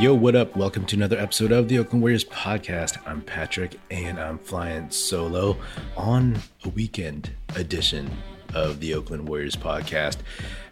Yo, what up? Welcome to another episode of the Oakland Warriors podcast. I'm Patrick and I'm flying solo on a weekend edition of the Oakland Warriors podcast.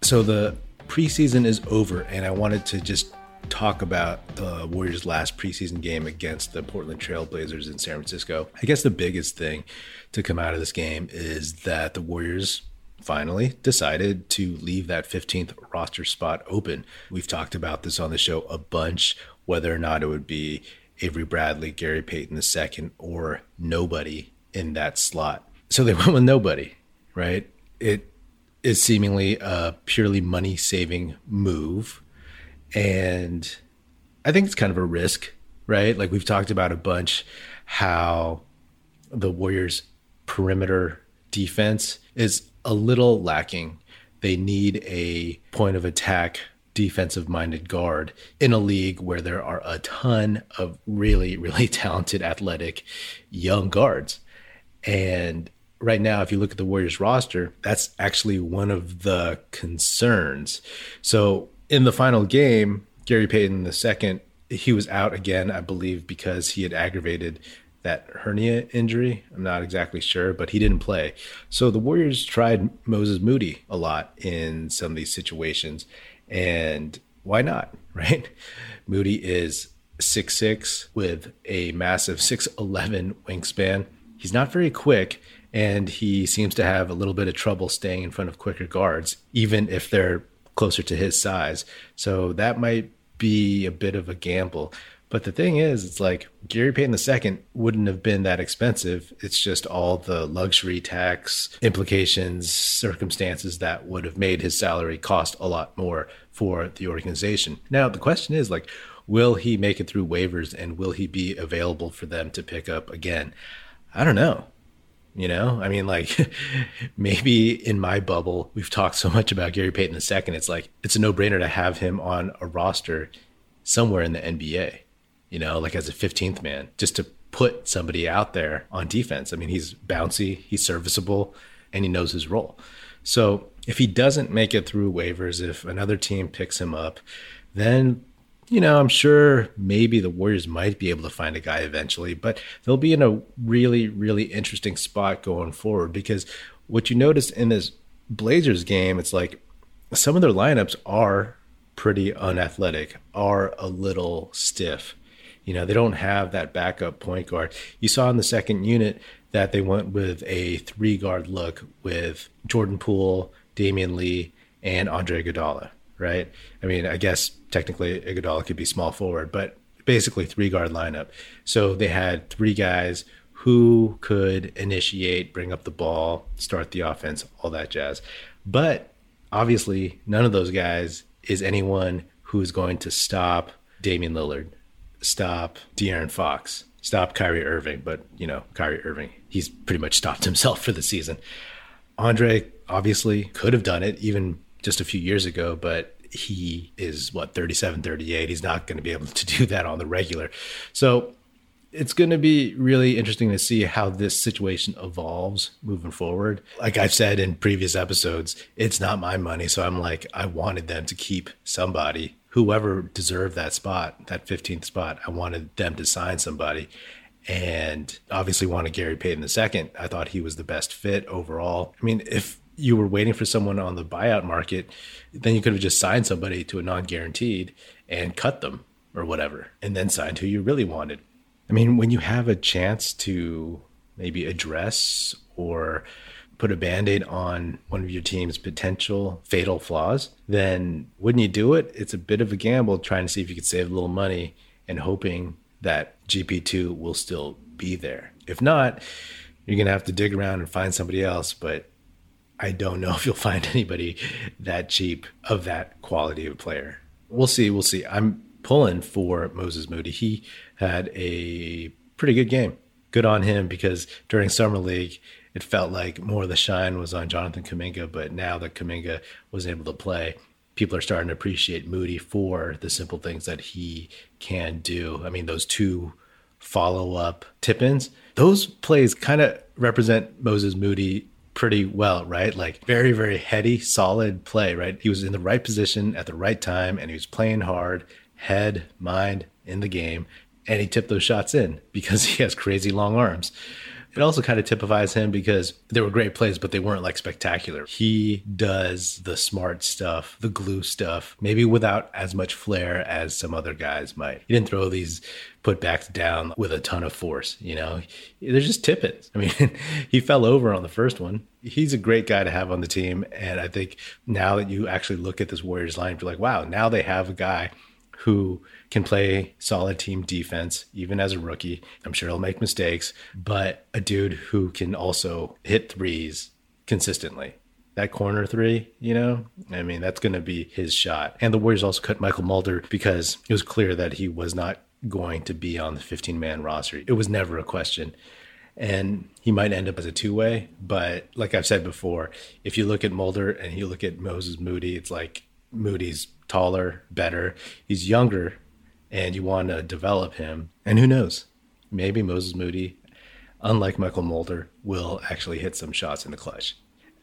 So the preseason is over and I wanted to just talk about the Warriors' last preseason game against the Portland Trailblazers in San Francisco. I guess the biggest thing to come out of this game is that the Warriors finally decided to leave that 15th roster spot open. We've talked about this on the show a bunch, whether or not it would be Avery Bradley, Gary Payton II, or nobody in that slot. So they went with nobody, right? It is seemingly a purely money saving move. And I think it's kind of a risk, right? Like we've talked about a bunch how the Warriors' perimeter defense is a little lacking. They need a point of attack defensive minded guard in a league where there are a ton of really, really talented, athletic young guards. And right now, if you look at the Warriors roster, that's actually one of the concerns. So in the final game, Gary Payton II, he was out again, I believe, because he had aggravated that hernia injury. I'm not exactly sure, but he didn't play. So the Warriors tried Moses Moody a lot in some of these situations. And why not, right? Moody is six six with a massive 6'11 wingspan. He's not very quick, and he seems to have a little bit of trouble staying in front of quicker guards, even if they're closer to his size. So that might be a bit of a gamble. But the thing is, it's like Gary Payton II wouldn't have been that expensive. It's just all the luxury tax implications, circumstances that would have made his salary cost a lot more for the organization. Now, the question is like, will he make it through waivers and will he be available for them to pick up again? I don't know. You know, I mean, like maybe in my bubble, we've talked so much about Gary Payton II. It's like it's a no brainer to have him on a roster somewhere in the NBA you know, like as a 15th man, just to put somebody out there on defense. I mean, he's bouncy, he's serviceable, and he knows his role. So if he doesn't make it through waivers, if another team picks him up, then you know, I'm sure maybe the Warriors might be able to find a guy eventually, but they'll be in a really, really interesting spot going forward because what you notice in this Blazers game, it's like some of their lineups are pretty unathletic, are a little stiff. You know, they don't have that backup point guard. You saw in the second unit that they went with a three guard look with Jordan Poole, Damion Lee, and Andre Iguodala, right? I mean, I guess technically Iguodala could be small forward, but basically three guard lineup. So they had three guys who could initiate, bring up the ball, start the offense, all that jazz. But obviously, none of those guys is anyone who's going to stop Damian Lillard, stop De'Aaron Fox, stop Kyrie Irving, but you know, Kyrie Irving, he's pretty much stopped himself for the season. Andre obviously could have done it even just a few years ago, but he is what 37 38 he's not going to be able to do that on the regular so it's going to be really interesting to see how this situation evolves moving forward. Like I've said in previous episodes, it's not my money. So I'm like, I wanted them to keep somebody whoever deserved that spot, that 15th spot, I wanted them to sign somebody. And obviously wanted Gary Payton II. I thought he was the best fit overall. I mean, if you were waiting for someone on the buyout market, then you could have just signed somebody to a non guaranteed and cut them or whatever, and then signed who you really wanted. I mean, when you have a chance to maybe address or put a band-aid on one of your team's potential fatal flaws, then wouldn't you do it? It's a bit of a gamble trying to see if you could save a little money and hoping that GP2 will still be there. If not, you're going to have to dig around and find somebody else, but I don't know if you'll find anybody that cheap of that quality of player. We'll see, we'll see. I'm pulling for Moses Moody. He had a pretty good game. Good on him because during summer league it felt like more of the shine was on Jonathan Kuminga, but now that Kuminga was able to play, people are starting to appreciate Moody for the simple things that he can do. I mean, those two follow up tip ins, those plays kind of represent Moses Moody pretty well, right? Like very, very heady, solid play, right? He was in the right position at the right time and he was playing hard, head, mind in the game, and he tipped those shots in because he has crazy long arms. It also kind of typifies him because they were great plays, but they weren't like spectacular. He does the smart stuff, the glue stuff, maybe without as much flair as some other guys might. He didn't throw these putbacks down with a ton of force, you know. They're just tippets. I mean, he fell over on the first one. He's a great guy to have on the team. And I think now that you actually look at this Warriors line, you're like, wow, now they have a guy who can play solid team defense, even as a rookie. I'm sure he'll make mistakes, but a dude who can also hit threes consistently. That corner three, you know, I mean, that's going to be his shot. And the Warriors also cut Mychal Mulder because it was clear that he was not going to be on the 15 man roster. It was never a question. And he might end up as a two way. But like I've said before, if you look at Mulder and you look at Moses Moody, it's like Moody's taller, better. He's younger, and you want to develop him. And who knows? Maybe Moses Moody, unlike Mychal Mulder, will actually hit some shots in the clutch.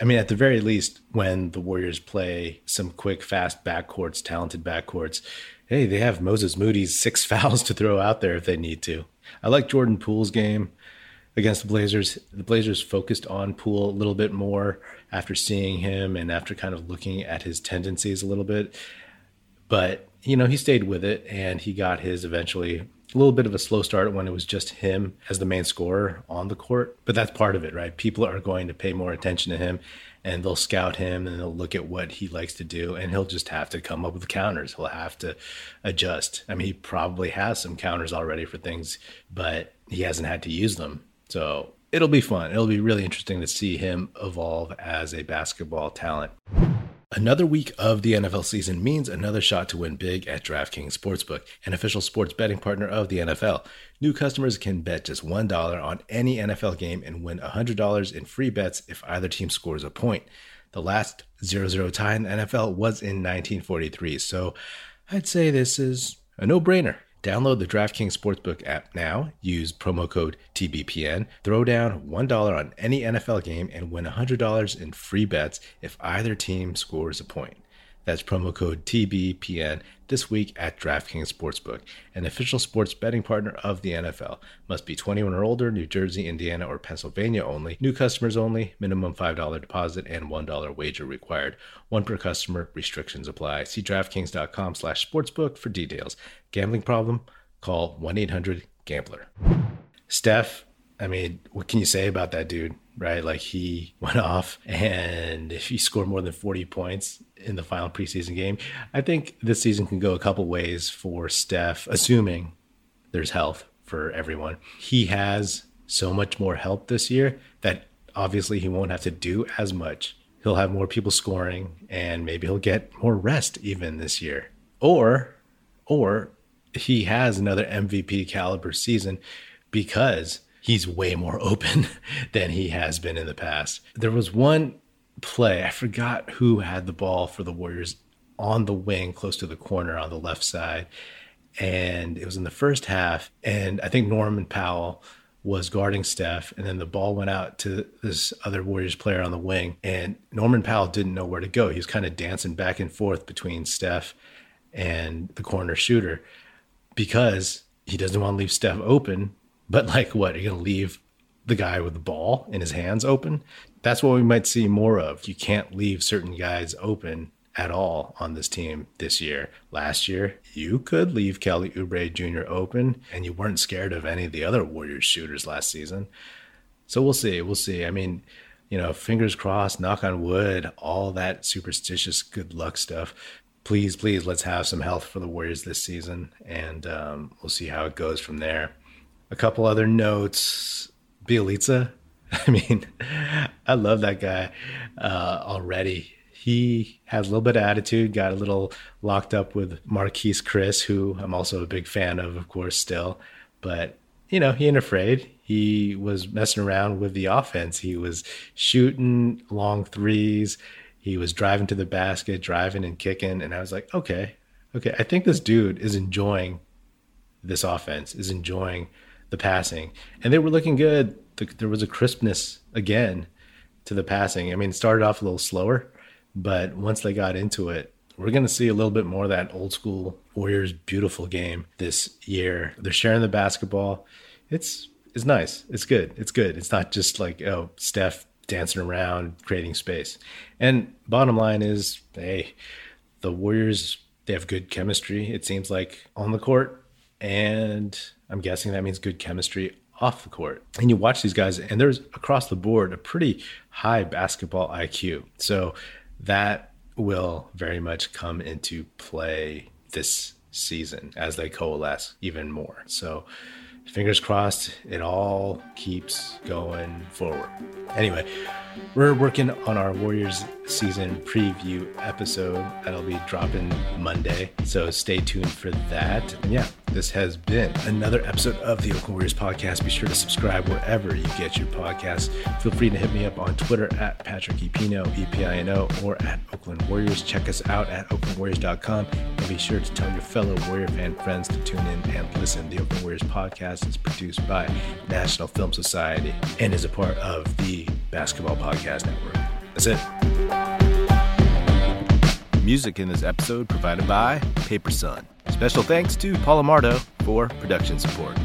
I mean, at the very least, when the Warriors play some quick, fast backcourts, talented backcourts, hey, they have Moses Moody's six fouls to throw out there if they need to. I like Jordan Poole's game against the Blazers. The Blazers focused on Poole a little bit more after seeing him and after kind of looking at his tendencies a little bit. But, you know, he stayed with it and he got his eventually a little bit of a slow start when it was just him as the main scorer on the court. But that's part of it, right? People are going to pay more attention to him and they'll scout him and they'll look at what he likes to do and he'll just have to come up with counters. He'll have to adjust. I mean, he probably has some counters already for things, but he hasn't had to use them. So it'll be fun. It'll be really interesting to see him evolve as a basketball talent. Another week of the NFL season means another shot to win big at DraftKings Sportsbook, an official sports betting partner of the NFL. New customers can bet just $1 on any NFL game and win $100 in free bets if either team scores a point. The last 0 0 tie in the NFL was in 1943, so I'd say this is a no brainer. Download the DraftKings Sportsbook app now, use promo code TBPN, throw down $1 on any NFL game, and win $100 in free bets if either team scores a point. That's promo code TBPN this week at DraftKings Sportsbook, an official sports betting partner of the NFL. Must be 21 or older, New Jersey, Indiana, or Pennsylvania only. New customers only. Minimum $5 deposit and $1 wager required. One per customer. Restrictions apply. See DraftKings.com slash sportsbook for details. Gambling problem? Call 1-800-GAMBLER. Steph, I mean, what can you say about that dude? right? Like he went off and if he scored more than 40 points in the final preseason game, I think this season can go a couple ways for Steph, assuming there's health for everyone. He has so much more help this year that obviously he won't have to do as much. He'll have more people scoring and maybe he'll get more rest even this year. Or or he has another MVP caliber season because he's way more open than he has been in the past. There was one play, I forgot who had the ball for the Warriors on the wing close to the corner on the left side. And it was in the first half. And I think Norman Powell was guarding Steph, and then the ball went out to this other Warriors player on the wing, and Norman Powell didn't know where to go. He was kind of dancing back and forth between Steph and the corner shooter because he doesn't want to leave Steph open but like, what? Are you going to leave the guy with the ball in his hands open? That's what we might see more of. You can't leave certain guys open at all on this team this year. Last year, you could leave Kelly Oubre Jr. open, and you weren't scared of any of the other Warriors shooters last season. So we'll see. We'll see. I mean, you know, fingers crossed, knock on wood, all that superstitious good luck stuff. Please, please, let's have some health for the Warriors this season, and um, we'll see how it goes from there. A couple other notes. Bjelica. I mean, I love that guy uh, already. He has a little bit of attitude, got a little locked up with Marquese Chriss, who I'm also a big fan of, of course, still. But, you know, he ain't afraid. He was messing around with the offense. He was shooting long threes. He was driving to the basket, driving and kicking. And I was like, okay, okay, I think this dude is enjoying this offense, is enjoying the passing, and they were looking good. There was a crispness again to the passing. I mean, it started off a little slower, but once they got into it, we're going to see a little bit more of that old school Warriors beautiful game this year. They're sharing the basketball. It's it's nice. It's good. It's good. It's not just like oh Steph dancing around creating space. And bottom line is, hey, the Warriors they have good chemistry. It seems like on the court, and I'm guessing that means good chemistry off the court. And you watch these guys, and there's across the board a pretty high basketball IQ. So that will very much come into play this season as they coalesce even more. So fingers crossed it all keeps going forward. Anyway, we're working on our Warriors season preview episode that'll be dropping Monday. So stay tuned for that. And yeah, this has been another episode of the Oakland Warriors podcast. Be sure to subscribe wherever you get your podcasts. Feel free to hit me up on Twitter at Patrick Epino, E-P-I-N-O, or at Oakland Warriors. Check us out at oaklandwarriors.com and be sure to tell your fellow Warrior fan friends to tune in and listen. The Oakland Warriors podcast is produced by National Film Society and is a part of the Basketball Podcast Network. That's it. Music in this episode provided by Paper Sun. Special thanks to Paul Amardo for production support.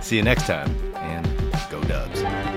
See you next time, and go Dubs.